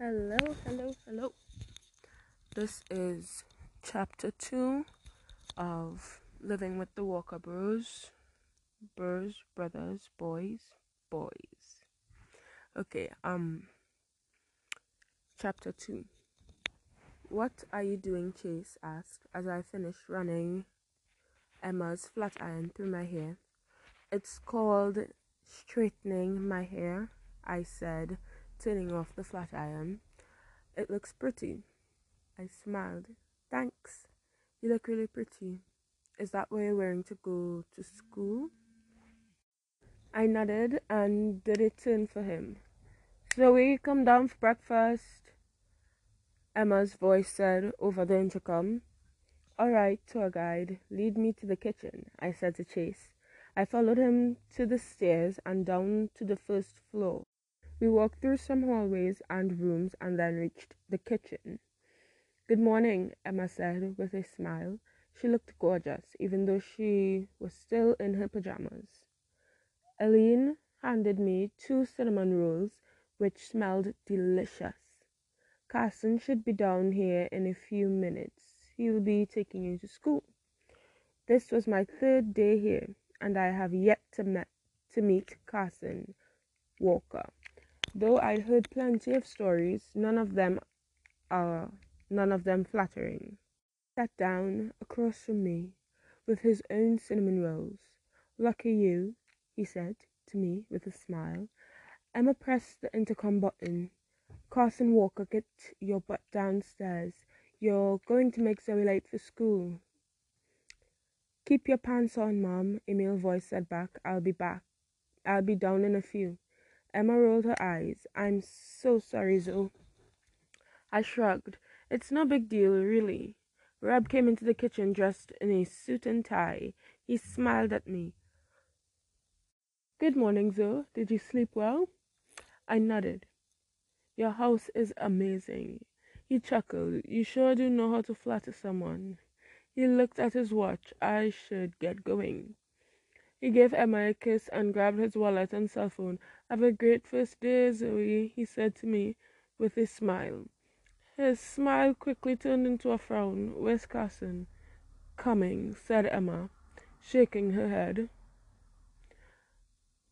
Hello, hello, hello. This is chapter two of Living with the Walker Bros. Bros, brothers, boys, boys. Okay, um, chapter two. What are you doing, Chase asked as I finished running Emma's flat iron through my hair. It's called straightening my hair, I said turning off the flat iron. It looks pretty. I smiled. Thanks. You look really pretty. Is that what you're wearing to go to school? I nodded and did a turn for him. Zoe, come down for breakfast. Emma's voice said over the intercom. All right, tour guide, lead me to the kitchen, I said to Chase. I followed him to the stairs and down to the first floor. We walked through some hallways and rooms and then reached the kitchen. Good morning, Emma said with a smile. She looked gorgeous, even though she was still in her pajamas. Aline handed me two cinnamon rolls, which smelled delicious. Carson should be down here in a few minutes. He'll be taking you to school. This was my third day here, and I have yet to, met, to meet Carson Walker. Though I'd heard plenty of stories, none of them are none of them flattering. Sat down across from me with his own cinnamon rolls. Lucky you, he said to me with a smile. Emma pressed the intercom button. Carson Walker, get your butt downstairs. You're going to make Zoe late for school. Keep your pants on, Mom, a male voice said back. I'll be back. I'll be down in a few. Emma rolled her eyes. I'm so sorry, Zoe. I shrugged. It's no big deal, really. Rob came into the kitchen dressed in a suit and tie. He smiled at me. Good morning, Zoe. Did you sleep well? I nodded. Your house is amazing. He chuckled. You sure do know how to flatter someone. He looked at his watch. I should get going. He gave Emma a kiss and grabbed his wallet and cell phone. Have a great first day, Zoe, he said to me with a smile. His smile quickly turned into a frown. Where's Carson? Coming, said Emma, shaking her head.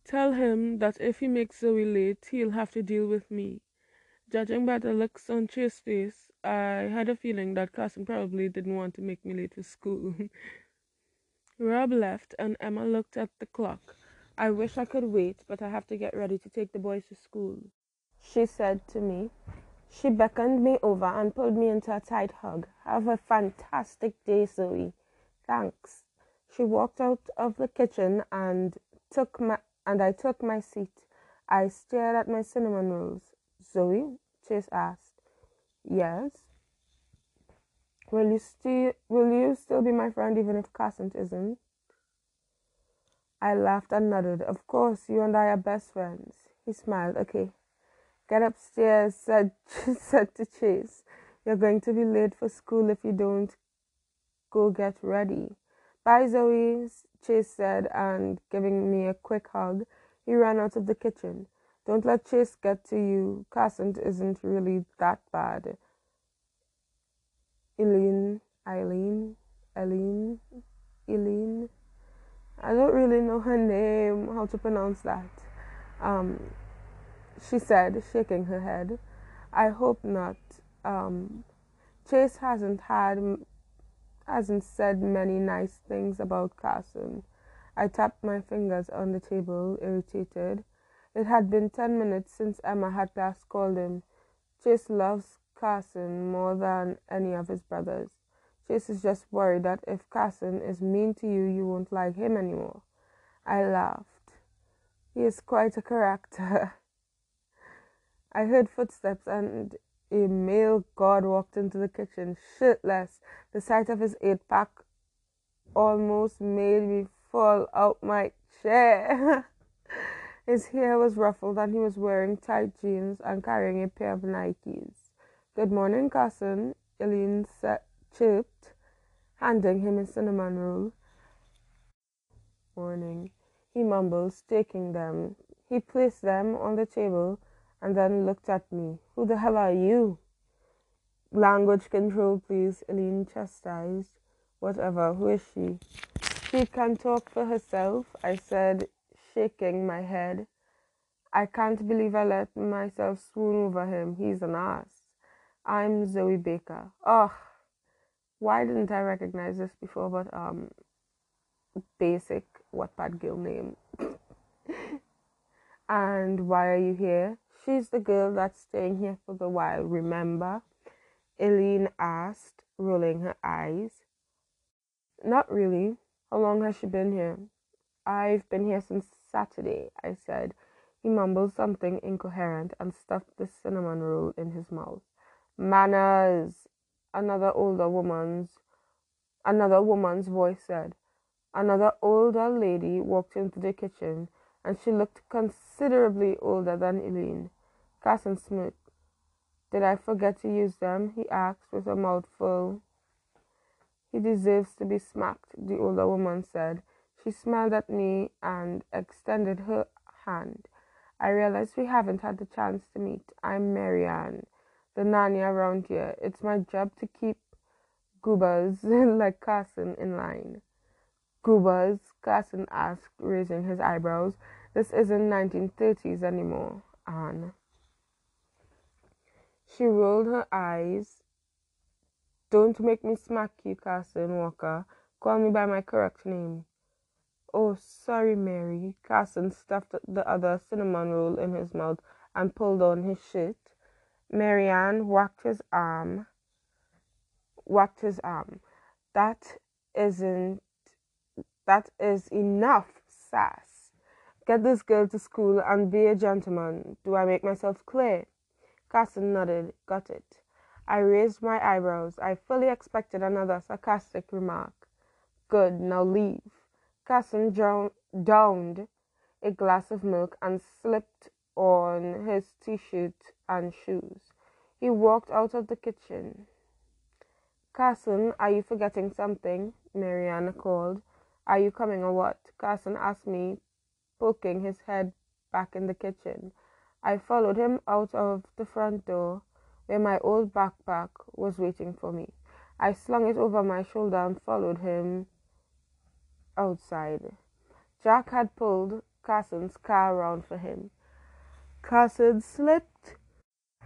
Tell him that if he makes Zoe late, he'll have to deal with me. Judging by the looks on Chase's face, I had a feeling that Carson probably didn't want to make me late for school. Rob left, and Emma looked at the clock. I wish I could wait, but I have to get ready to take the boys to school, she said to me. She beckoned me over and pulled me into a tight hug. Have a fantastic day, Zoe. Thanks. She walked out of the kitchen and took my and I took my seat. I stared at my cinnamon rolls. Zoe, Chase asked. Yes. Will you still will you still be my friend even if Carson isn't? I laughed and nodded. Of course, you and I are best friends. He smiled. Okay. Get upstairs, said said to Chase. You're going to be late for school if you don't go get ready. Bye, Zoe, Chase said, and giving me a quick hug, he ran out of the kitchen. Don't let Chase get to you. Carson isn't really that bad. Eileen, Eileen, Eileen, Eileen. I don't really know her name, how to pronounce that. Um, she said, shaking her head. I hope not. Um, Chase hasn't had, hasn't said many nice things about Carson. I tapped my fingers on the table, irritated. It had been ten minutes since Emma had last called him. Chase loves Carson more than any of his brothers. Chase is just worried that if Carson is mean to you, you won't like him anymore. I laughed. He is quite a character. I heard footsteps and a male guard walked into the kitchen, shirtless. The sight of his eight pack almost made me fall out my chair. his hair was ruffled and he was wearing tight jeans and carrying a pair of Nikes. Good morning, Carson, Eileen chirped, handing him a cinnamon roll. Morning, he mumbled, taking them. He placed them on the table and then looked at me. Who the hell are you? Language control, please, Eileen chastised. Whatever, who is she? She can talk for herself, I said, shaking my head. I can't believe I let myself swoon over him. He's an ass. I'm Zoe Baker. Oh, why didn't I recognize this before? But um, basic Wattpad girl name. and why are you here? She's the girl that's staying here for the while. Remember? Eileen asked, rolling her eyes. Not really. How long has she been here? I've been here since Saturday, I said. He mumbled something incoherent and stuffed the cinnamon roll in his mouth. Manners, another older woman's another woman's voice said. Another older lady walked into the kitchen and she looked considerably older than Eileen. Carson smirked. Did I forget to use them? he asked with a mouthful. He deserves to be smacked, the older woman said. She smiled at me and extended her hand. I realize we haven't had the chance to meet. I'm Marianne the nanny around here. It's my job to keep goobers like Carson in line. Goobers? Carson asked, raising his eyebrows. This isn't 1930s anymore, Anne. She rolled her eyes. Don't make me smack you, Carson Walker. Call me by my correct name. Oh, sorry, Mary. Carson stuffed the other cinnamon roll in his mouth and pulled on his shirt. Marianne whacked his um, arm. Whacked his arm. That isn't. That is enough, sass. Get this girl to school and be a gentleman. Do I make myself clear? Carson nodded. Got it. I raised my eyebrows. I fully expected another sarcastic remark. Good, now leave. Carson downed a glass of milk and slipped on his t shirt and shoes. He walked out of the kitchen. Carson, are you forgetting something? Marianne called. Are you coming or what? Carson asked me, poking his head back in the kitchen. I followed him out of the front door where my old backpack was waiting for me. I slung it over my shoulder and followed him outside. Jack had pulled Carson's car around for him. Carson slipped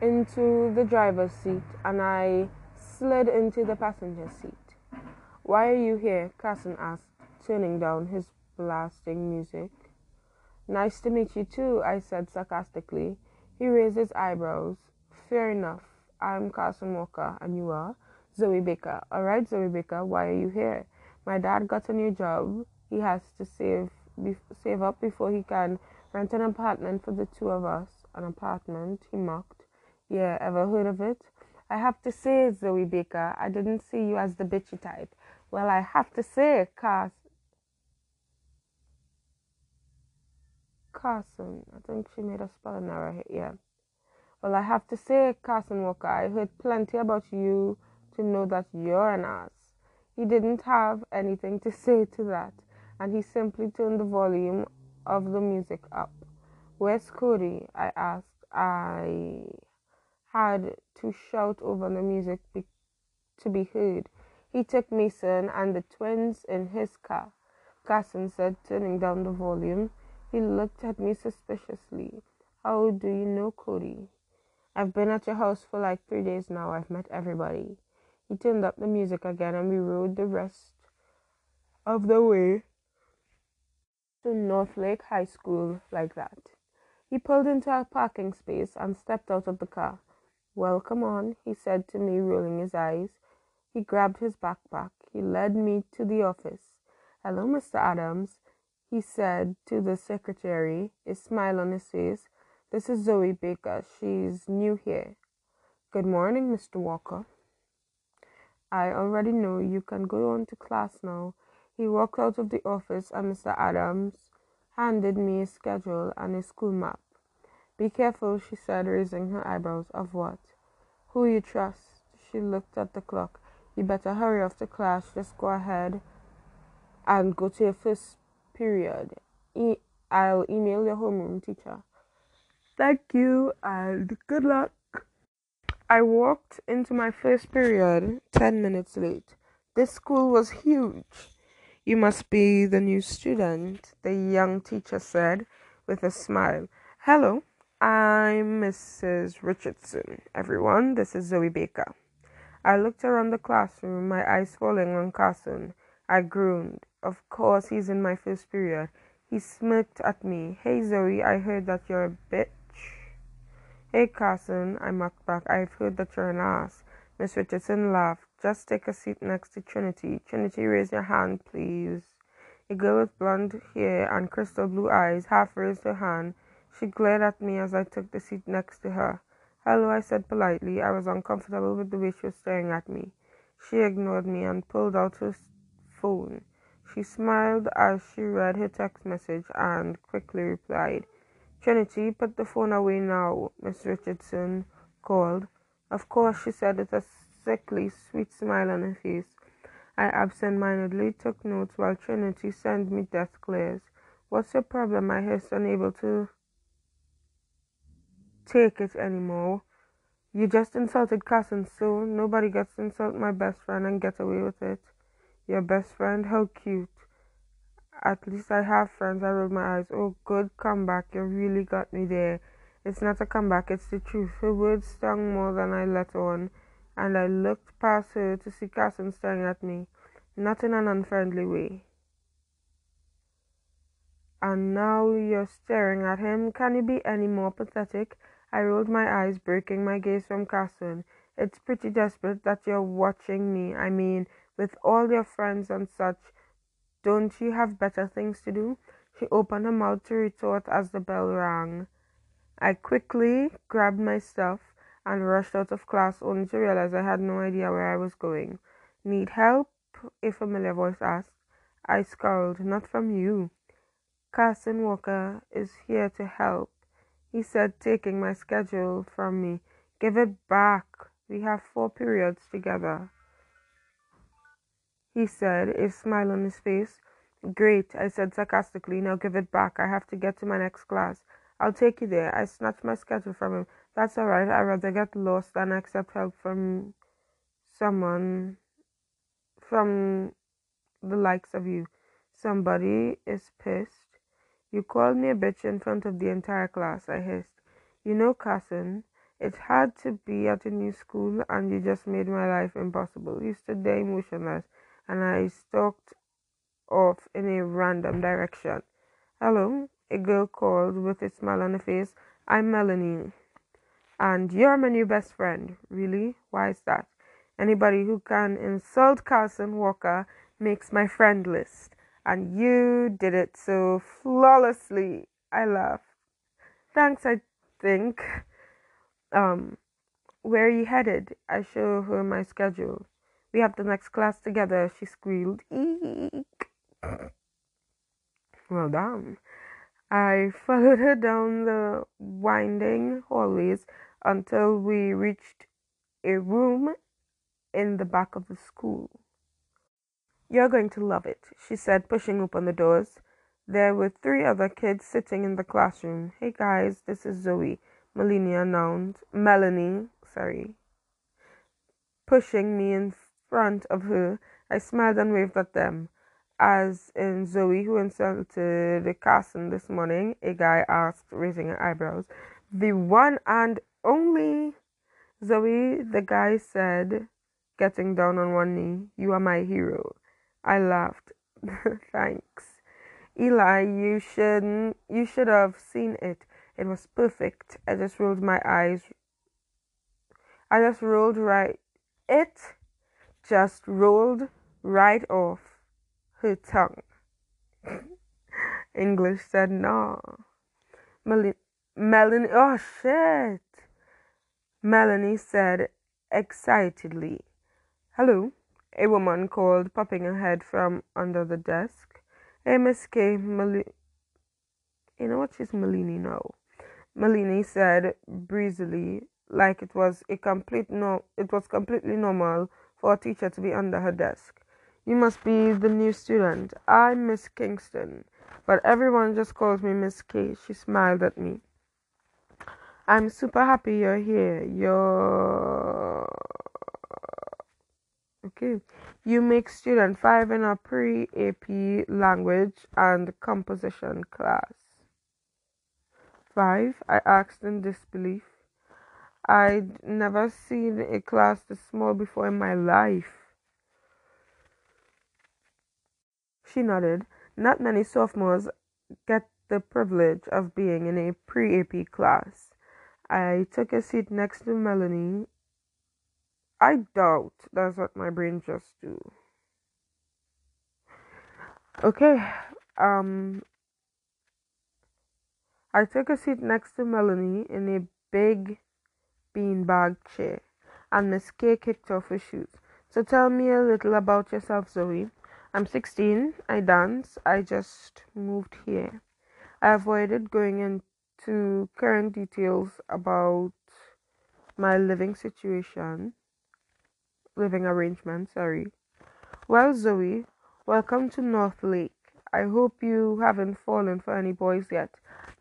into the driver's seat and I slid into the passenger seat. Why are you here? Carson asked, turning down his blasting music. Nice to meet you too, I said sarcastically. He raised his eyebrows. Fair enough. I'm Carson Walker, and you are? Zoe Baker. All right, Zoe Baker, why are you here? My dad got a new job. He has to save save up before he can Rent an apartment for the two of us. An apartment, he mocked. Yeah, ever heard of it? I have to say, Zoe Baker, I didn't see you as the bitchy type. Well, I have to say, Cars. Carson. I think she made a spelling error here. Yeah. Well, I have to say, Carson Walker, I heard plenty about you to know that you're an ass. He didn't have anything to say to that, and he simply turned the volume of the music up. Where's Cody? I asked. I had to shout over the music be- to be heard. He took Mason and the twins in his car. Carson said, turning down the volume. He looked at me suspiciously. How do you know Cody? I've been at your house for like three days now. I've met everybody. He turned up the music again and we rode the rest of the way to Northlake High School like that. He pulled into a parking space and stepped out of the car. Well, come on, he said to me, rolling his eyes. He grabbed his backpack. He led me to the office. Hello, Mr. Adams, he said to the secretary, a smile on his face. This is Zoe Baker. She's new here. Good morning, Mr. Walker. I already know you can go on to class now. He walked out of the office and Mr. Adams handed me a schedule and a school map. Be careful, she said, raising her eyebrows. Of what? Who you trust? She looked at the clock. You better hurry off to class. Just go ahead and go to your first period. E- I'll email your homeroom teacher. Thank you and good luck. I walked into my first period 10 minutes late. This school was huge. You must be the new student, the young teacher said with a smile. Hello, I'm Mrs. Richardson. Everyone, this is Zoe Baker. I looked around the classroom, my eyes falling on Carson. I groaned. Of course, he's in my first period. He smirked at me. Hey, Zoe, I heard that you're a bitch. Hey, Carson, I mocked back. I've heard that you're an ass. Miss Richardson laughed. Just take a seat next to Trinity. Trinity, raise your hand, please. A girl with blonde hair and crystal blue eyes half raised her hand. She glared at me as I took the seat next to her. Hello, I said politely. I was uncomfortable with the way she was staring at me. She ignored me and pulled out her phone. She smiled as she read her text message and quickly replied. Trinity, put the phone away now, Miss Richardson called. Of course, she said with a sickly sweet smile on her face. I absent-mindedly took notes while Trinity sent me death glares. What's your problem? I hissed, unable to take it anymore. You just insulted Carson, so nobody gets to insult my best friend and get away with it. Your best friend? How cute. At least I have friends. I rolled my eyes. Oh, good comeback. You really got me there. It's not a comeback, it's the truth. Her words stung more than I let on, and I looked past her to see Carson staring at me, not in an unfriendly way. And now you're staring at him. Can you be any more pathetic? I rolled my eyes, breaking my gaze from Carson. It's pretty desperate that you're watching me. I mean, with all your friends and such, don't you have better things to do? She opened her mouth to retort as the bell rang. I quickly grabbed my stuff and rushed out of class only to realize I had no idea where I was going. Need help? a familiar voice asked. I scowled. Not from you. Carson Walker is here to help, he said, taking my schedule from me. Give it back. We have four periods together he said, a smile on his face. Great, I said sarcastically. Now give it back. I have to get to my next class. I'll take you there. I snatched my schedule from him. That's all right. I'd rather get lost than accept help from someone, from the likes of you. Somebody is pissed. You called me a bitch in front of the entire class, I hissed. You know, Carson, it's hard to be at a new school and you just made my life impossible. He stood there emotionless and I stalked off in a random direction. Hello, a girl called with a smile on her face. I'm Melanie. And you're my new best friend. Really? Why is that? Anybody who can insult Carson Walker makes my friend list. And you did it so flawlessly. I laughed. Thanks, I think. Um, where are you headed? I show her my schedule. We have the next class together, she squealed. Eek. well done. I followed her down the winding hallways until we reached a room in the back of the school. You're going to love it, she said, pushing open the doors. There were three other kids sitting in the classroom. Hey guys, this is Zoe, Melanie announced. Melanie, sorry. Pushing me in front of her, I smiled and waved at them. As in Zoe, who insulted Carson this morning, a guy asked, raising her eyebrows. The one and only Zoe, the guy said, getting down on one knee. You are my hero. I laughed. Thanks. Eli, you shouldn't you should have seen it. It was perfect. I just rolled my eyes. I just rolled right. It just rolled right off her tongue. English said no. Mel- Melanie, oh shit. Melanie said excitedly, Hello, a woman called, popping her head from under the desk. Miss K. Mal- you know what she's Malini now? Malini said breezily, like it was a complete no, it was completely normal for a teacher to be under her desk. You must be the new student. I'm Miss Kingston, but everyone just calls me Miss K. She smiled at me. I'm super happy you're here. You're You make student five in a pre AP language and composition class. Five, I asked in disbelief. I'd never seen a class this small before in my life. She nodded. Not many sophomores get the privilege of being in a pre AP class. I took a seat next to Melanie. I doubt that's what my brain just do. Okay, um, I took a seat next to Melanie in a big beanbag chair, and Miss K kicked off her shoes. So tell me a little about yourself, Zoe. I'm 16. I dance. I just moved here. I avoided going into current details about my living situation, living arrangement, sorry. Well, Zoe, welcome to North Lake. I hope you haven't fallen for any boys yet,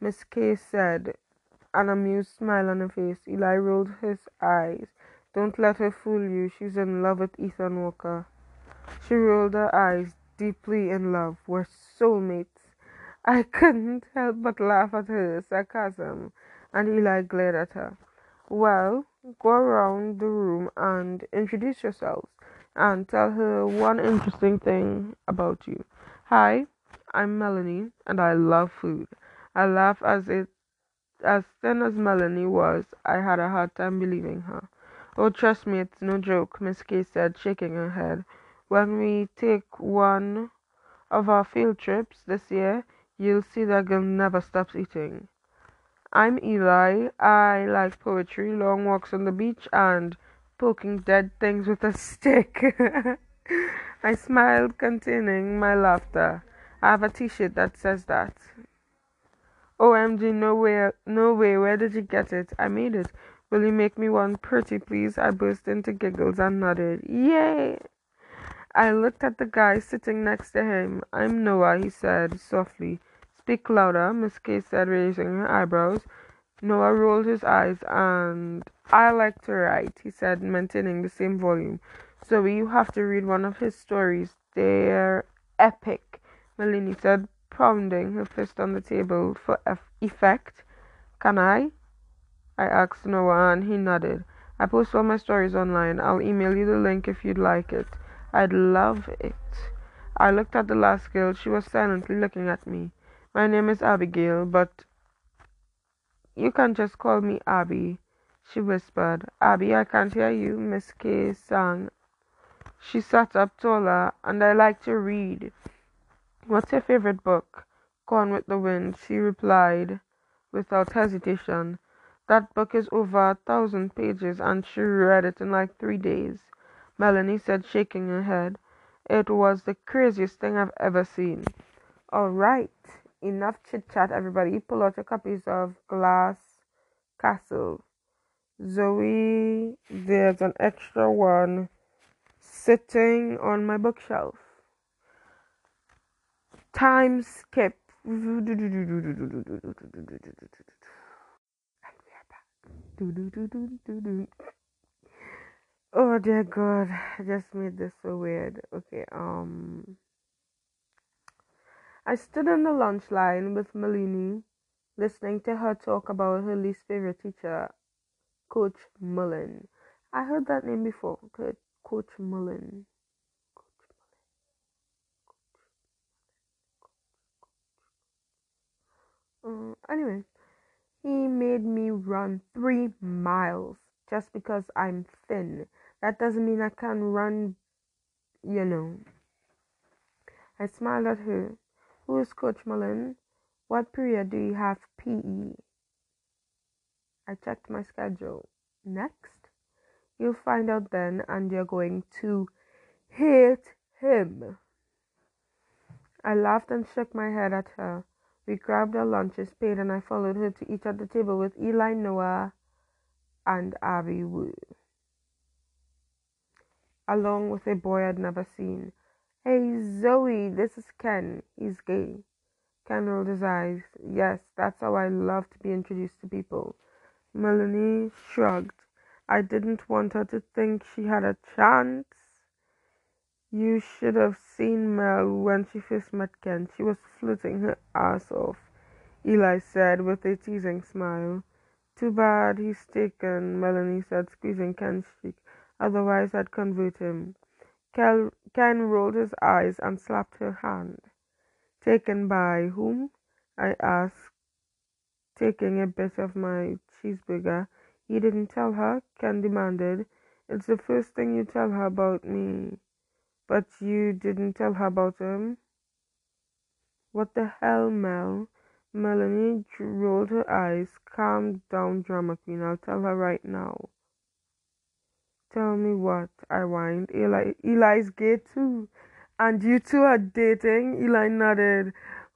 Miss K said, an amused smile on her face. Eli rolled his eyes. Don't let her fool you. She's in love with Ethan Walker. She rolled her eyes, deeply in love. We're soulmates. I couldn't help but laugh at her sarcasm, and Eli glared at her. Well, go around the room and introduce yourselves, and tell her one interesting thing about you. Hi, I'm Melanie, and I love food. I laugh as it as thin as Melanie was. I had a hard time believing her. Oh, trust me, it's no joke, Miss K said, shaking her head. When we take one of our field trips this year, you'll see that girl never stops eating. I'm Eli. I like poetry, long walks on the beach, and poking dead things with a stick. I smiled, containing my laughter. I have a t-shirt that says that. OMG, no way, no way, where did you get it? I made it. Will you make me one pretty, please? I burst into giggles and nodded. Yay! I looked at the guy sitting next to him. I'm Noah, he said softly. Speak louder, Miss K said, raising her eyebrows. Noah rolled his eyes, and I like to write, he said, maintaining the same volume. So you have to read one of his stories. They're epic, Melanie said, pounding her fist on the table for effect. Can I? I asked Noah, and he nodded. I post all my stories online. I'll email you the link if you'd like it. I'd love it. I looked at the last girl. She was silently looking at me. My name is Abigail, but you can just call me Abby, she whispered. Abby, I can't hear you, Miss K sang. She sat up taller, and I like to read. What's your favorite book? Gone with the Wind, she replied without hesitation. That book is over a thousand pages, and she read it in like three days. Melanie said, shaking her head. It was the craziest thing I've ever seen. All right, enough chit chat, everybody. Pull out your copies of Glass Castle. Zoe, there's an extra one sitting on my bookshelf. Time skip. Oh dear God, I just made this so weird. Okay, um, I stood on the lunch line with Melanie, listening to her talk about her least favorite teacher, Coach Mullen. I heard that name before, Coach Mullen. Uh, anyway, he made me run three miles just because I'm thin. That doesn't mean I can run, you know. I smiled at her. Who is Coach Mullen? What period do you have PE? I checked my schedule. Next? You'll find out then, and you're going to hate him. I laughed and shook my head at her. We grabbed our lunches, paid, and I followed her to eat at the table with Eli Noah and Abby Wu along with a boy I'd never seen. Hey, Zoe, this is Ken. He's gay. Ken rolled his eyes. Yes, that's how I love to be introduced to people. Melanie shrugged. I didn't want her to think she had a chance. You should have seen Mel when she first met Ken. She was flirting her ass off, Eli said with a teasing smile. Too bad he's taken, Melanie said, squeezing Ken's cheek. Otherwise, I'd convert him. Ken rolled his eyes and slapped her hand. Taken by whom? I asked, taking a bit of my cheeseburger. You didn't tell her? Ken demanded. It's the first thing you tell her about me. But you didn't tell her about him? What the hell, Mel? Melanie rolled her eyes. Calm down, drama queen. I'll tell her right now. Tell me what? I whined. Eli, Eli's gay too. And you two are dating? Eli nodded.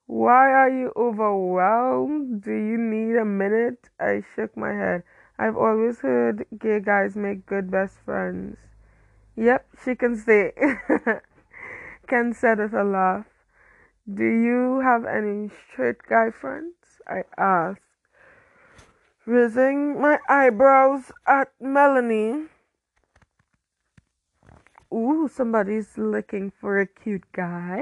Why are you overwhelmed? Do you need a minute? I shook my head. I've always heard gay guys make good best friends. Yep, she can stay. Ken said with a laugh. Do you have any straight guy friends? I asked, raising my eyebrows at Melanie. Ooh, somebody's looking for a cute guy.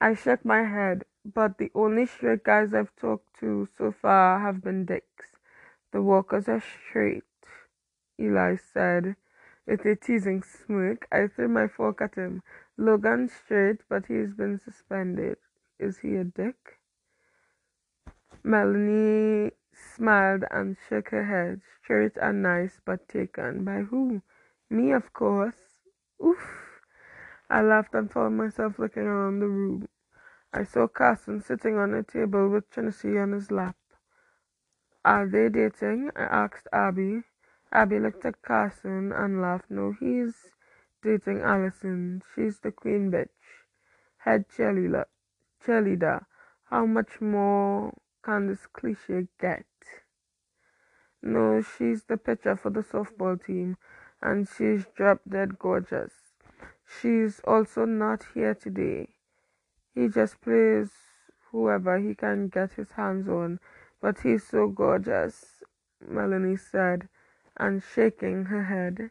I shook my head, but the only straight guys I've talked to so far have been dicks. The walkers are straight, Eli said. With a teasing smirk, I threw my fork at him. Logan's straight, but he's been suspended. Is he a dick? Melanie smiled and shook her head. Straight and nice, but taken. By who? Me, of course. Oof! I laughed and found myself looking around the room. I saw Carson sitting on a table with Trinity on his lap. Are they dating? I asked Abby. Abby looked at Carson and laughed. No, he's dating Allison. She's the queen bitch. Head cheerleader. cheerleader. How much more can this cliche get? No, she's the pitcher for the softball team and she's drop dead gorgeous. She's also not here today. He just plays whoever he can get his hands on, but he's so gorgeous, Melanie said, and shaking her head.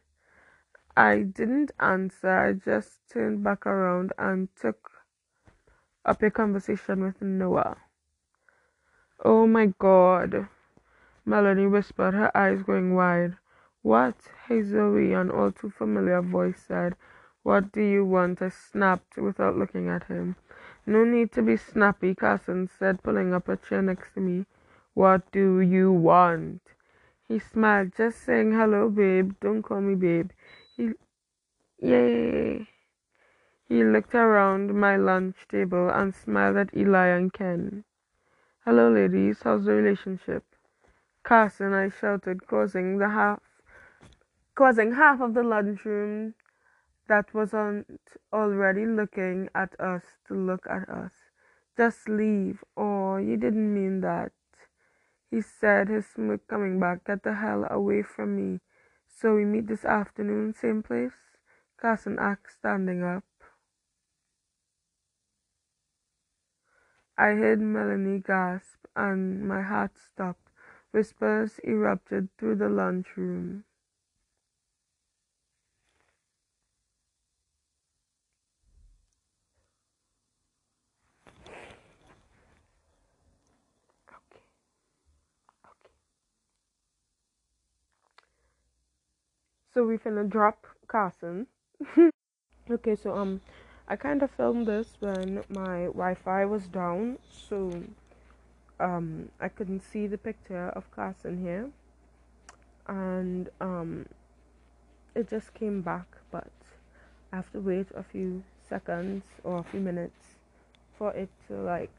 I didn't answer, I just turned back around and took up a conversation with Noah. Oh my god, Melanie whispered, her eyes going wide. What? Hey Zoe, an all too familiar voice said. What do you want? I snapped without looking at him. No need to be snappy, Carson said, pulling up a chair next to me. What do you want? He smiled, just saying hello, babe. Don't call me babe. He, yay. He looked around my lunch table and smiled at Eli and Ken. Hello, ladies. How's the relationship? Carson, I shouted, causing the half causing half of the lunchroom that wasn't already looking at us to look at us. Just leave. Oh, you didn't mean that. He said, his smirk coming back. Get the hell away from me. So we meet this afternoon, same place? Carson asked, standing up. I heard Melanie gasp, and my heart stopped. Whispers erupted through the lunchroom. So we finna drop Carson. okay, so um, I kind of filmed this when my Wi-Fi was down, so um, I couldn't see the picture of Carson here, and um, it just came back, but I have to wait a few seconds or a few minutes for it to like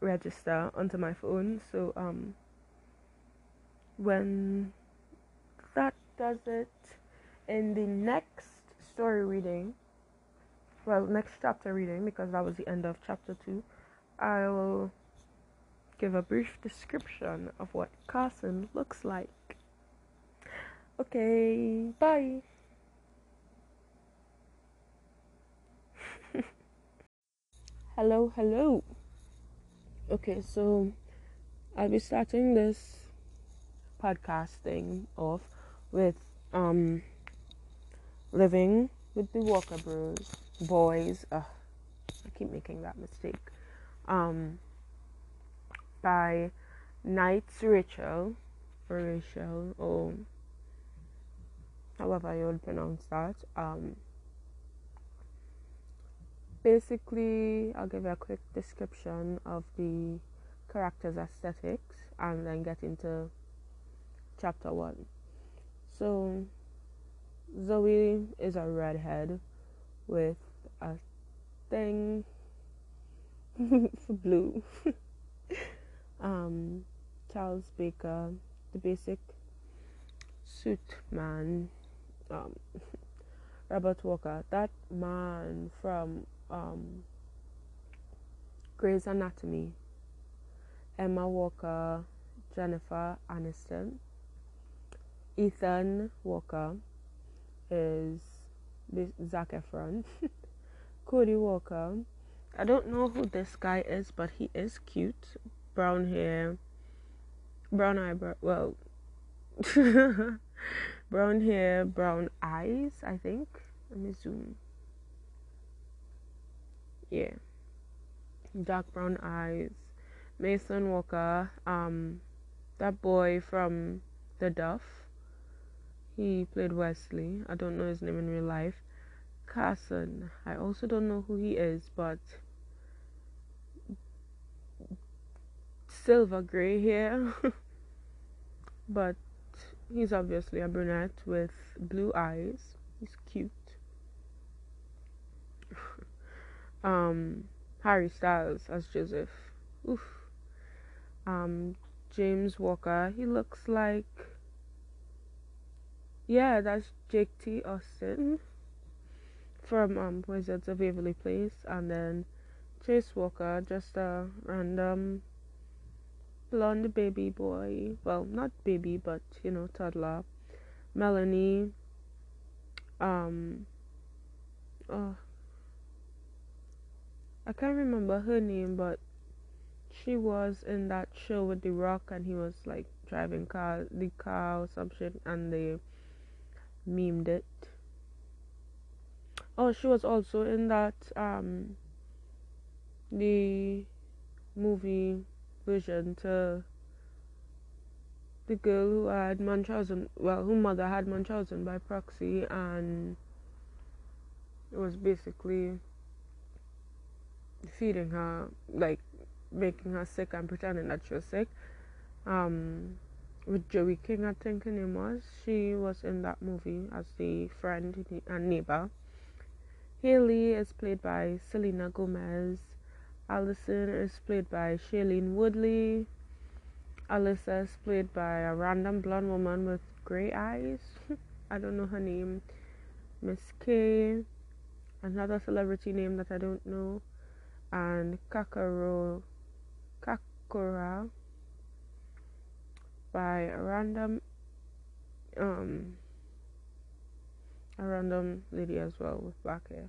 register onto my phone. So um, when that does it in the next story reading. Well next chapter reading because that was the end of chapter 2 i will give a brief description of what carson looks like. Okay bye. Hello hello. Okay so I'll be starting this podcasting off with um living with the Walker Bros boys. Ugh, I keep making that mistake. Um, by Knights Rachel or Rachel or however you would pronounce that. Um, basically, I'll give you a quick description of the character's aesthetics and then get into chapter one. So, Zoe is a redhead with a thing for blue. um, Charles Baker, the basic suit man. Um, Robert Walker, that man from um, Grey's Anatomy. Emma Walker, Jennifer Aniston. Ethan Walker is Zac Efron. Cody Walker. I don't know who this guy is, but he is cute. Brown hair, brown eyebrow. Well, brown hair, brown eyes. I think. Let me zoom. Yeah, dark brown eyes. Mason Walker. Um, that boy from The Duff. He played Wesley. I don't know his name in real life. Carson. I also don't know who he is, but silver gray hair. but he's obviously a brunette with blue eyes. He's cute. um, Harry Styles as Joseph. Oof. Um, James Walker. He looks like. Yeah, that's Jake T. Austin from um, Wizards of Waverly Place, and then Chase Walker, just a random blonde baby boy. Well, not baby, but you know, toddler. Melanie. Um. Oh, I can't remember her name, but she was in that show with The Rock, and he was like driving car, the car or something, and they memed it. Oh, she was also in that um the movie version to the girl who had Munchausen, well, whose mother had Munchausen by proxy, and it was basically feeding her, like making her sick and pretending that she was sick. Um, with Joey King, I think her name was. She was in that movie as the friend and neighbor. Haley is played by Selena Gomez. Allison is played by Shailene Woodley. Alyssa is played by a random blonde woman with gray eyes. I don't know her name. Miss K, another celebrity name that I don't know, and Kakaro Kakura by a random um a random lady as well with black hair.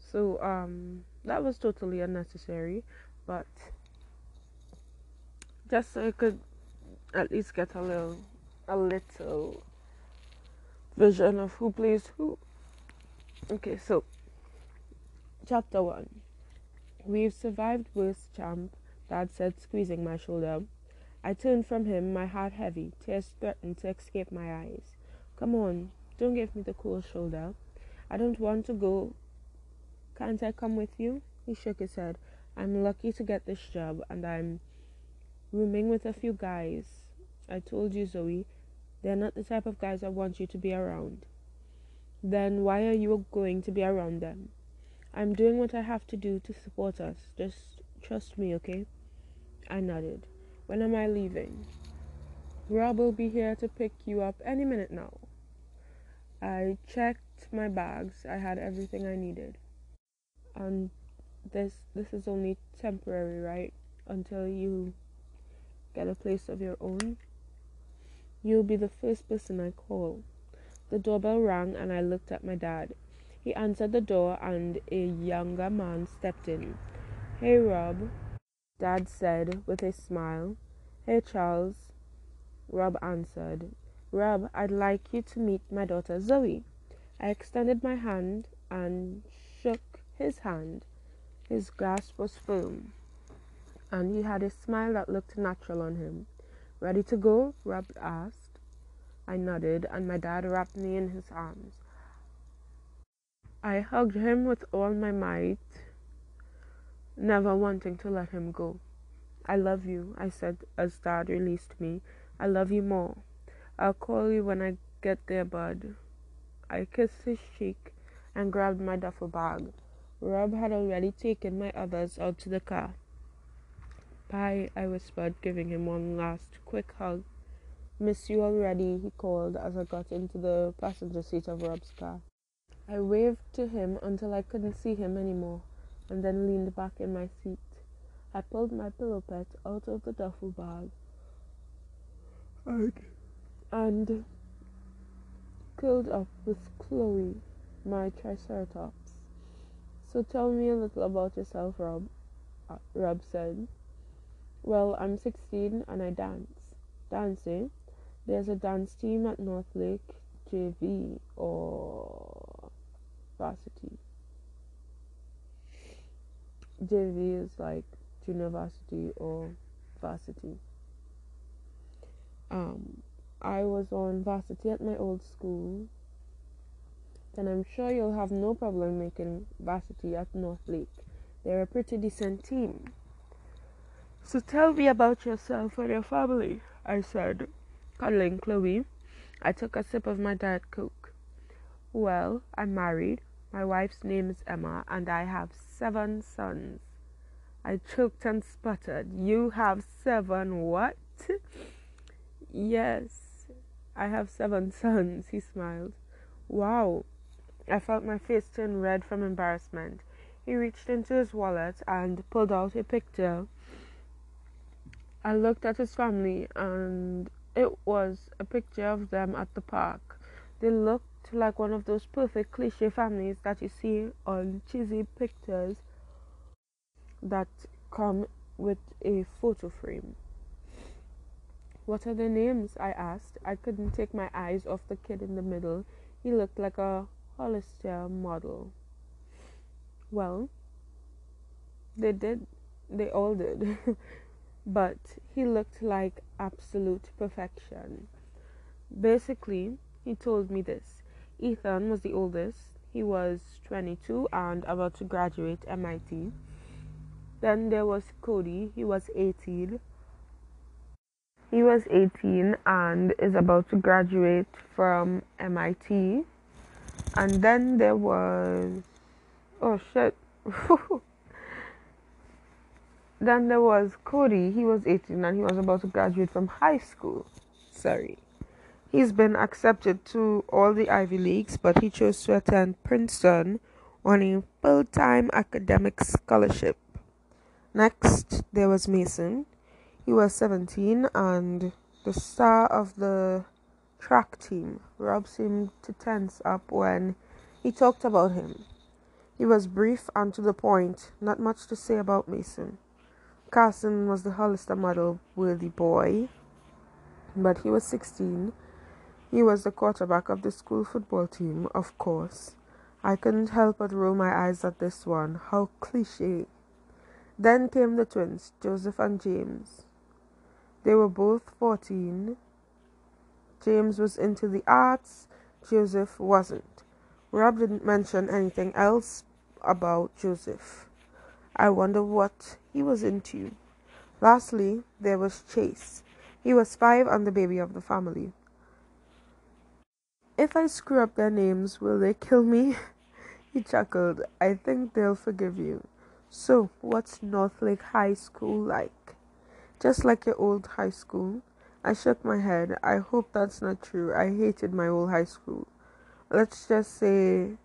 So um that was totally unnecessary, but just so I could at least get a little a little vision of who plays who. Okay, so chapter one. We've survived worse, champ, Dad said, squeezing my shoulder. I turned from him, my heart heavy. Tears threatened to escape my eyes. Come on, don't give me the cold shoulder. I don't want to go. Can't I come with you? He shook his head. I'm lucky to get this job, and I'm rooming with a few guys. I told you, Zoe, they're not the type of guys I want you to be around. Then why are you going to be around them? I'm doing what I have to do to support us. Just trust me, okay? I nodded. When am I leaving? Rob will be here to pick you up any minute now. I checked my bags. I had everything I needed. And this this is only temporary, right? Until you get a place of your own. You'll be the first person I call. The doorbell rang and I looked at my dad. He answered the door and a younger man stepped in. Hey, Rob, Dad said with a smile. Hey, Charles, Rob answered. Rob, I'd like you to meet my daughter Zoe. I extended my hand and shook his hand. His grasp was firm, and he had a smile that looked natural on him. Ready to go? Rob asked. I nodded, and my dad wrapped me in his arms. I hugged him with all my might, never wanting to let him go. I love you, I said as Dad released me. I love you more. I'll call you when I get there, bud. I kissed his cheek and grabbed my duffel bag. Rob had already taken my others out to the car. Bye, I whispered, giving him one last quick hug. Miss you already, he called as I got into the passenger seat of Rob's car. I waved to him until I couldn't see him anymore and then leaned back in my seat. I pulled my pillow pet out of the duffel bag and, and curled up with Chloe, my triceratops. So tell me a little about yourself, Rob, uh, Rob said. Well, I'm 16 and I dance. Dancing? There's a dance team at North Lake JV or varsity. JV is like junior varsity or varsity. Um, I was on varsity at my old school, then I'm sure you'll have no problem making varsity at North Lake. They're a pretty decent team. So tell me about yourself and your family, I said, cuddling Chloe. I took a sip of my Diet Coke. Well, I'm married. My wife's name is Emma, and I have seven sons. I choked and sputtered. You have seven what? yes, I have seven sons, he smiled. Wow. I felt my face turn red from embarrassment. He reached into his wallet and pulled out a picture. I looked at his family and it was a picture of them at the park. They looked like one of those perfect cliche families that you see on cheesy pictures that come with a photo frame. What are their names? I asked. I couldn't take my eyes off the kid in the middle. He looked like a Hollister model. Well, they did. They all did. but he looked like absolute perfection. Basically, he told me this Ethan was the oldest. He was 22 and about to graduate MIT. Then there was Cody, he was 18. He was 18 and is about to graduate from MIT. And then there was. Oh shit. then there was Cody, he was 18 and he was about to graduate from high school. Sorry. He's been accepted to all the Ivy Leagues, but he chose to attend Princeton on a full time academic scholarship. Next, there was Mason. He was 17 and the star of the track team. Rob seemed to tense up when he talked about him. He was brief and to the point, not much to say about Mason. Carson was the Hollister model worthy boy, but he was 16. He was the quarterback of the school football team, of course. I couldn't help but roll my eyes at this one. How cliche. Then came the twins, Joseph and James. They were both 14. James was into the arts, Joseph wasn't. Rob didn't mention anything else about Joseph. I wonder what he was into. Lastly, there was Chase. He was five and the baby of the family. If I screw up their names, will they kill me? he chuckled. I think they'll forgive you. So, what's Northlake High School like? Just like your old high school? I shook my head. I hope that's not true. I hated my old high school. Let's just say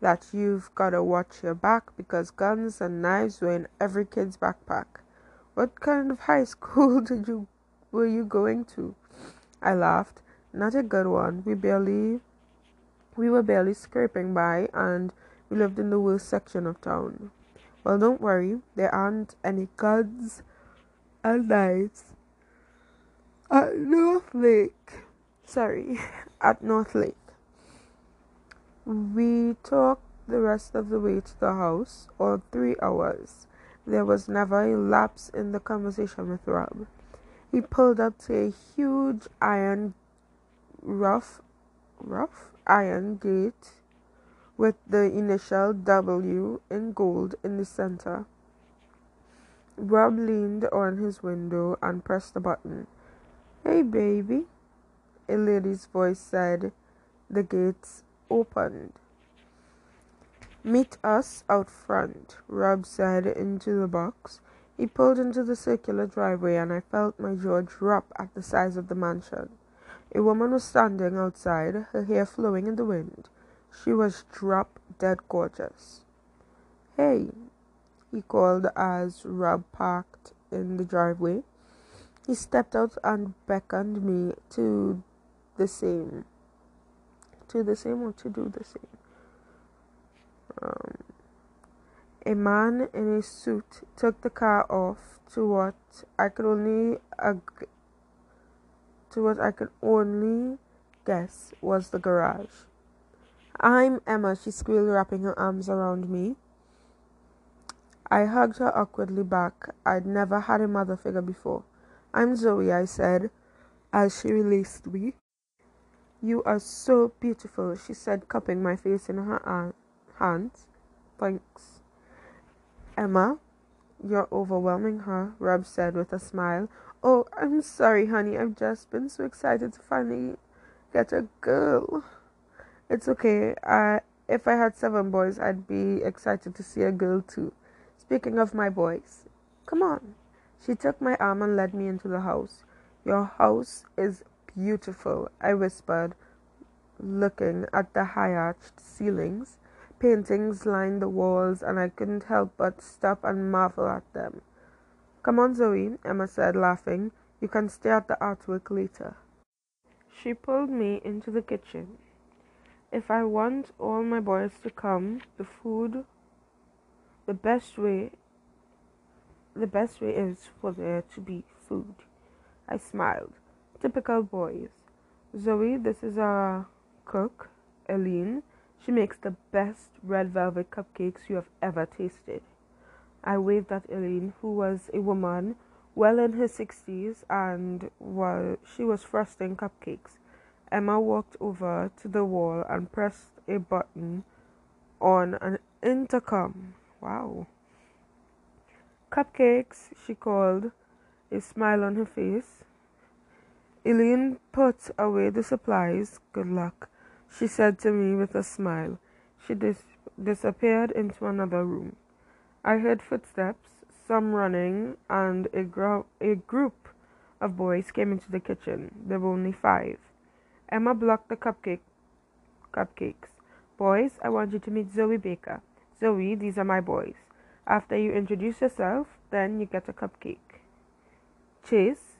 that you've got to watch your back because guns and knives were in every kid's backpack. What kind of high school did you were you going to? I laughed. Not a good one. We barely we were barely scraping by and we lived in the worst section of town. Well, don't worry, there aren't any guns and knives. At North Lake, sorry, at North Lake. We talked the rest of the way to the house, or three hours. There was never a lapse in the conversation with Rob. He pulled up to a huge iron, rough, rough iron gate with the initial W in gold in the center. Rob leaned on his window and pressed the button. Hey, baby, a lady's voice said. The gates opened. Meet us out front, Rob said into the box. He pulled into the circular driveway, and I felt my jaw drop at the size of the mansion. A woman was standing outside, her hair flowing in the wind. She was drop dead gorgeous. Hey, he called as Rob parked in the driveway. He stepped out and beckoned me to the same. To the same or to do the same. Um, a man in a suit took the car off to what I could only to what I could only guess was the garage. I'm Emma, she squealed, wrapping her arms around me. I hugged her awkwardly back. I'd never had a mother figure before. I'm Zoe, I said as she released me. You are so beautiful, she said, cupping my face in her hands. Thanks. Emma, you're overwhelming her, Rob said with a smile. Oh, I'm sorry, honey. I've just been so excited to finally get a girl. It's okay. I, if I had seven boys, I'd be excited to see a girl too. Speaking of my boys, come on. She took my arm and led me into the house. Your house is beautiful, I whispered, looking at the high arched ceilings. Paintings lined the walls, and I couldn't help but stop and marvel at them. Come on, Zoe, Emma said, laughing. You can stay at the artwork later. She pulled me into the kitchen. If I want all my boys to come, the food, the best way, the best way is for there to be food. I smiled. Typical boys. Zoe, this is our cook, Eileen. She makes the best red velvet cupcakes you have ever tasted. I waved at Eileen, who was a woman well in her sixties and while she was frosting cupcakes. Emma walked over to the wall and pressed a button on an intercom. Wow. Cupcakes, she called, a smile on her face. Eileen put away the supplies. Good luck she said to me with a smile. She dis- disappeared into another room. I heard footsteps, some running, and a, gro- a group of boys came into the kitchen. There were only five. Emma blocked the cupcake cupcakes. Boys, I want you to meet Zoe Baker. Zoe, these are my boys. After you introduce yourself, then you get a cupcake. Chase,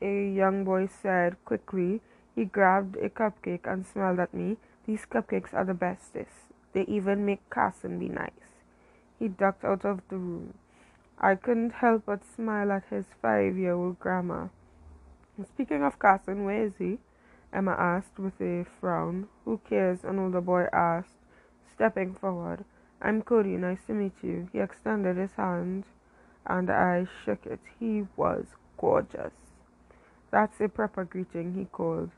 a young boy said quickly he grabbed a cupcake and smiled at me. These cupcakes are the bestest. They even make Carson be nice. He ducked out of the room. I couldn't help but smile at his five year old grandma. Speaking of Carson, where is he? Emma asked with a frown. Who cares? An older boy asked, stepping forward. I'm Cody, nice to meet you. He extended his hand and I shook it. He was gorgeous. That's a proper greeting, he called.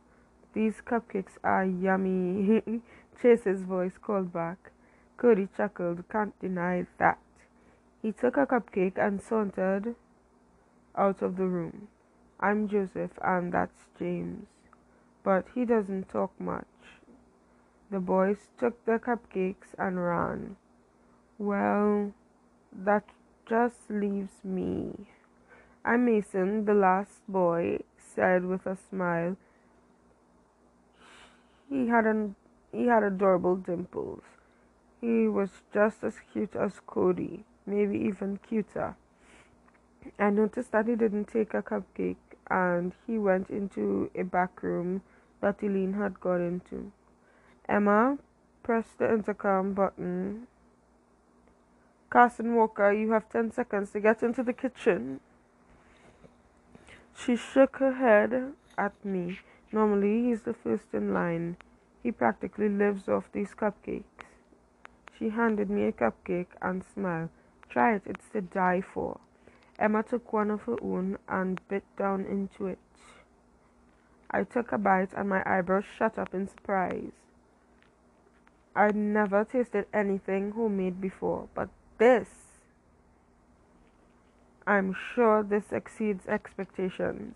These cupcakes are yummy. Chase's voice called back. Cody chuckled. Can't deny that. He took a cupcake and sauntered out of the room. I'm Joseph, and that's James. But he doesn't talk much. The boys took the cupcakes and ran. Well, that just leaves me. I'm Mason, the last boy said with a smile. He had an he had adorable dimples. He was just as cute as Cody, maybe even cuter. I noticed that he didn't take a cupcake and he went into a back room that Eileen had got into. Emma pressed the intercom button. Carson Walker, you have 10 seconds to get into the kitchen. She shook her head at me. Normally, he's the first in line. He practically lives off these cupcakes. She handed me a cupcake and smiled. Try it, it's to die for. Emma took one of her own and bit down into it. I took a bite and my eyebrows shut up in surprise. I'd never tasted anything homemade before, but this, I'm sure this exceeds expectations.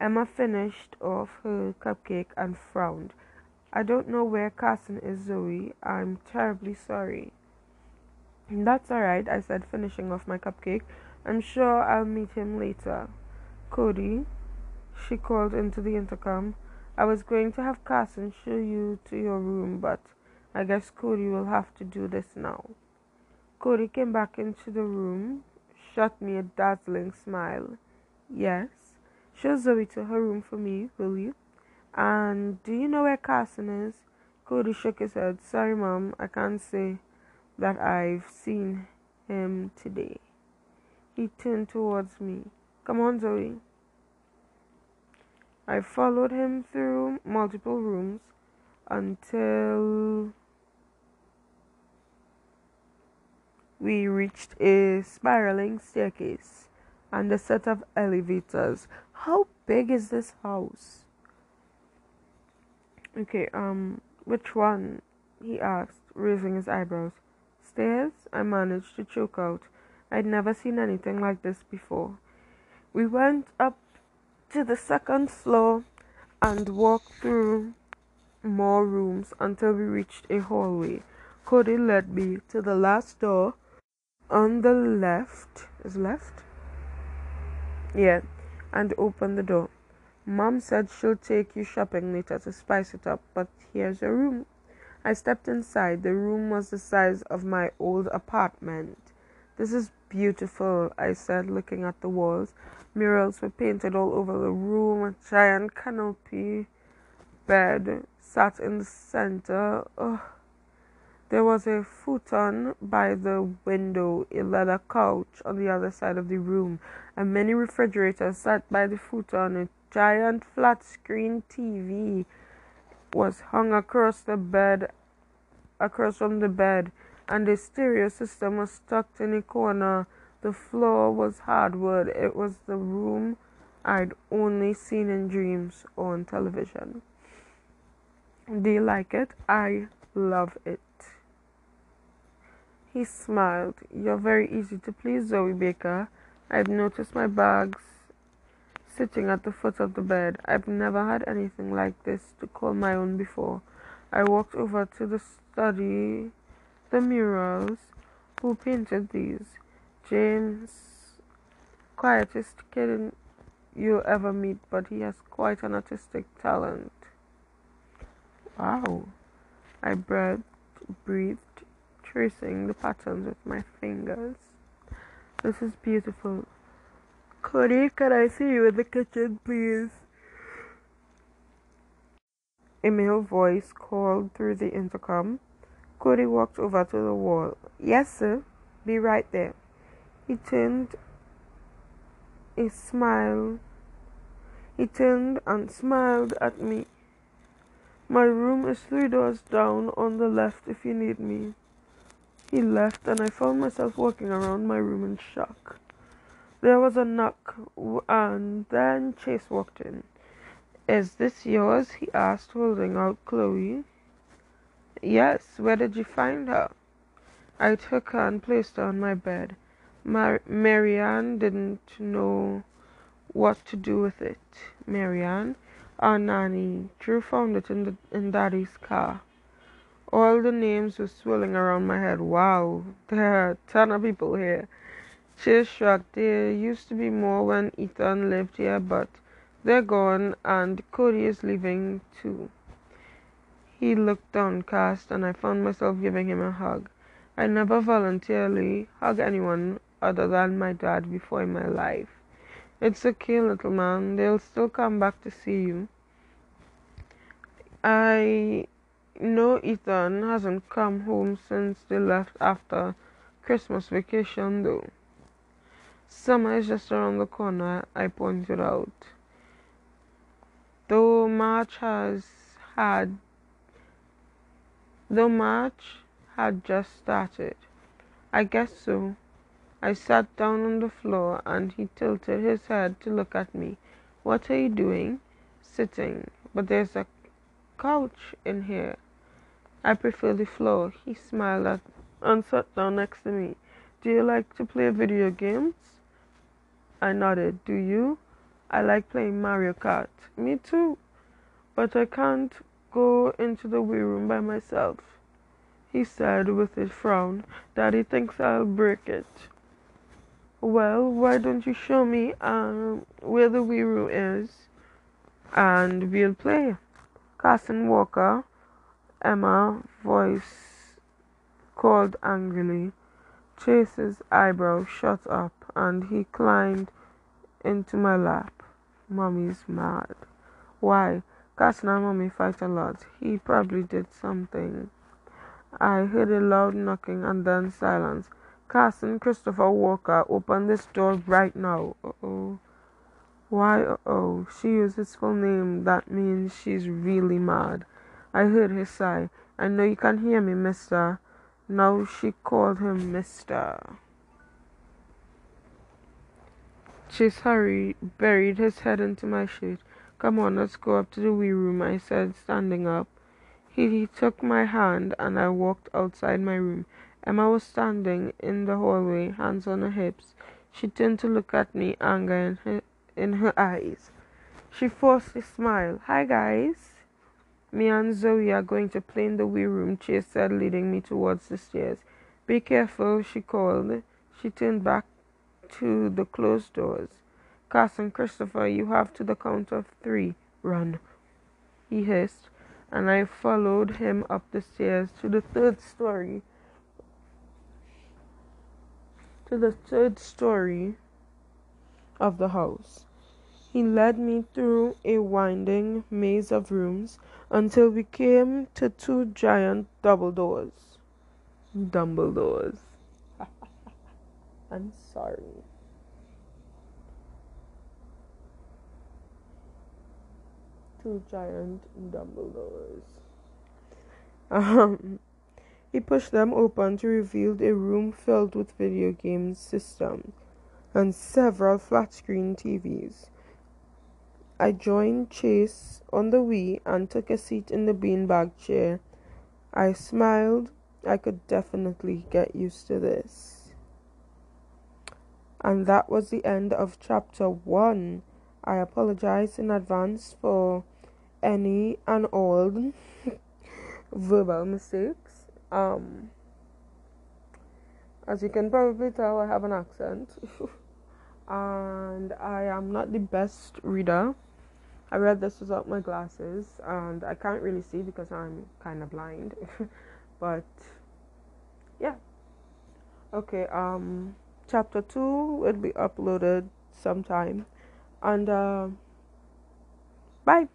Emma finished off her cupcake and frowned. I don't know where Carson is, Zoe. I'm terribly sorry. That's all right, I said, finishing off my cupcake. I'm sure I'll meet him later. Cody, she called into the intercom. I was going to have Carson show you to your room, but I guess Cody will have to do this now. Cody came back into the room, shot me a dazzling smile. Yes, show Zoe to her room for me, will you? And do you know where Carson is? Cody shook his head. Sorry, Mom, I can't say that I've seen him today. He turned towards me. Come on, Zoe. I followed him through multiple rooms until we reached a spiraling staircase and a set of elevators. How big is this house? Okay, um, which one? he asked, raising his eyebrows. Stairs? I managed to choke out. I'd never seen anything like this before. We went up to the second floor and walked through more rooms until we reached a hallway. Cody led me to the last door on the left. Is left? Yeah, and opened the door. Mom said she'll take you shopping later to spice it up, but here's your room. I stepped inside. The room was the size of my old apartment. This is beautiful, I said, looking at the walls. Murals were painted all over the room. A giant canopy bed sat in the center. Oh. There was a futon by the window, a leather couch on the other side of the room, and many refrigerators sat by the futon. A giant flat screen TV was hung across the bed, across from the bed, and the stereo system was tucked in a corner. The floor was hardwood. It was the room I'd only seen in dreams or on television. Do you like it? I love it. He smiled. You're very easy to please, Zoe Baker. I've noticed my bags sitting at the foot of the bed. I've never had anything like this to call my own before. I walked over to the study the murals. Who painted these? James, quietest kid you'll ever meet, but he has quite an artistic talent. Wow. I breathed, breathed, tracing the patterns with my fingers. This is beautiful. Cody, can I see you in the kitchen, please? A male voice called through the intercom. Cody walked over to the wall. Yes, sir. Be right there. He turned a smile. He turned and smiled at me. My room is three doors down on the left if you need me. He left, and I found myself walking around my room in shock. There was a knock, and then Chase walked in. Is this yours? he asked, holding out Chloe. Yes, where did you find her? I took her and placed her on my bed. Mar- Marianne didn't know what to do with it. Marianne, our nanny, Drew found it in the in Daddy's car. All the names were swirling around my head. Wow, there are a ton of people here. She's shocked. There used to be more when Ethan lived here, but they're gone, and Cody is leaving too. He looked downcast, and I found myself giving him a hug. I never voluntarily hug anyone other than my dad before in my life. It's okay, little man. They'll still come back to see you. I know Ethan hasn't come home since they left after Christmas vacation, though. Summer is just around the corner, I pointed out. Though March has had though March had just started. I guess so. I sat down on the floor and he tilted his head to look at me. What are you doing? Sitting. But there's a couch in here. I prefer the floor. He smiled at and sat down next to me. Do you like to play video games? I nodded. Do you? I like playing Mario Kart. Me too. But I can't go into the Wii room by myself. He said with a frown. Daddy thinks I'll break it. Well, why don't you show me um, where the Wii room is and we'll play? Carson Walker, Emma voice called angrily. Chase's eyebrows shot up and he climbed into my lap. Mommy's mad. Why? Carson and Mommy fight a lot. He probably did something. I heard a loud knocking and then silence. Carson Christopher Walker, open this door right now. Uh oh. Why, uh oh. She used his full name. That means she's really mad. I heard her sigh. I know you can hear me, mister. Now she called him mister. Chase hurried, buried his head into my shirt. Come on, let's go up to the Wii room, I said, standing up. He, he took my hand and I walked outside my room. Emma was standing in the hallway, hands on her hips. She turned to look at me, anger in her, in her eyes. She forced a smile. Hi, guys. Me and Zoe are going to play in the Wii room, Chase said, leading me towards the stairs. Be careful, she called. She turned back to the closed doors. Carson Christopher, you have to the count of three. Run, he hissed, and I followed him up the stairs to the third story to the third story of the house. He led me through a winding maze of rooms until we came to two giant double doors. Dumbledores. I'm sorry. Two giant Dumbledores. Um, he pushed them open to reveal a room filled with video game systems and several flat screen TVs. I joined Chase on the Wii and took a seat in the beanbag chair. I smiled. I could definitely get used to this. And that was the end of chapter one. I apologize in advance for any and all verbal mistakes. Um, as you can probably tell, I have an accent, and I am not the best reader. I read this without my glasses, and I can't really see because I'm kind of blind. but yeah, okay. Um, chapter two will be uploaded sometime, and uh, bye.